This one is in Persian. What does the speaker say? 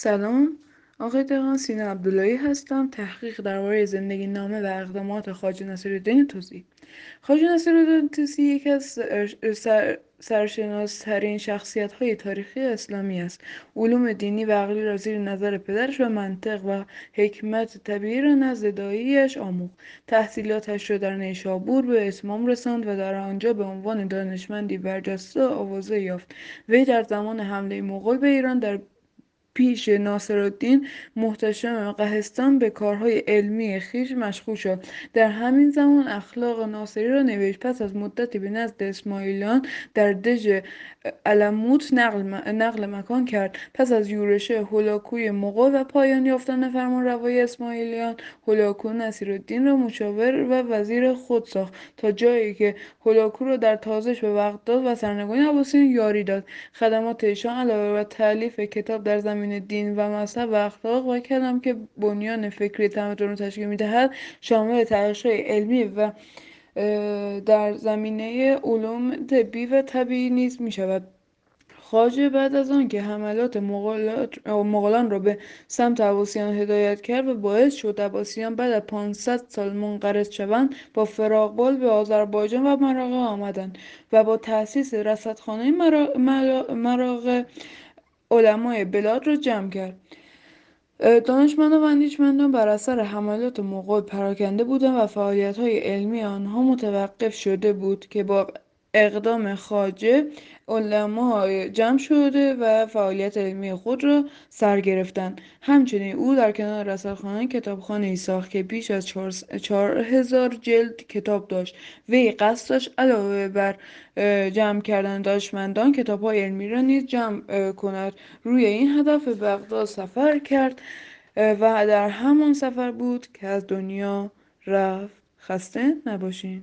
سلام. آقای دقان سینا عبداللهی هستم تحقیق درباره زندگی نامه و اقدامات خواجه نصیرالدین توسی. خواجه نصیرالدین توسی یکی از سر... سرشناسترین شخصیت های تاریخی اسلامی است. علوم دینی و عقلی را زیر نظر پدرش و منطق و حکمت طبیعی را نزد داییش آموخت. تحصیلاتش را در نیشابور به اتمام رساند و در آنجا به عنوان دانشمندی برجسته آوازه یافت. وی در زمان حمله مغول به ایران در پیش ناصرالدین محتشم قهستان به کارهای علمی خویش مشغول شد. در همین زمان اخلاق ناصری را نوشت. پس از مدتی به نزد اسماعیلیان در دژ علموت نقل, نقل مکان کرد. پس از یورش هولاکوی مغول و پایان یافتن فرمان روای اسماعیلیان هولاکو نصیرالدین را مشاور و وزیر خود ساخت تا جایی که هولاکو را در تازش به بغداد و سرنگونی عباسیان یاری داد. خدمات ایشان علاوه بر تعلیف کتاب در زمین دین و مذهب و اخلاق و کلام که بنیان فکری تمدن را تشکیل می‌دهد شامل تحقیقهای علمی و در زمینه علوم طبی و طبیعی نیز می شود خواجه بعد از آنکه حملات مغولان را به سمت عباسیان هدایت کرد و باعث شد عباسیان بعد از 500 سال منقرض شوند با فراقبال به آذربایجان و مراغه آمدند و با تأسیس رصدخانه مراغه علمای بلاد را جمع کرد. دانشمندان و اندیشمندان بر اثر حملات مغول پراکنده بودند و فعالیت‌های علمی آنها متوقف شده بود که با اقدام خواجه علما جمع شده و فعالیت علمی خود را سر گرفتند. همچنین او در کنار رصدخانه کتابخانه ساخت که بیش از چهار هزار جلد کتاب داشت وی قصد داشت علاوه بر جمع کردن دانشمندان کتابهای علمی را نیز جمع کند. روی این هدف به بغداد سفر کرد و در همان سفر بود که از دنیا رفت. خسته نباشین.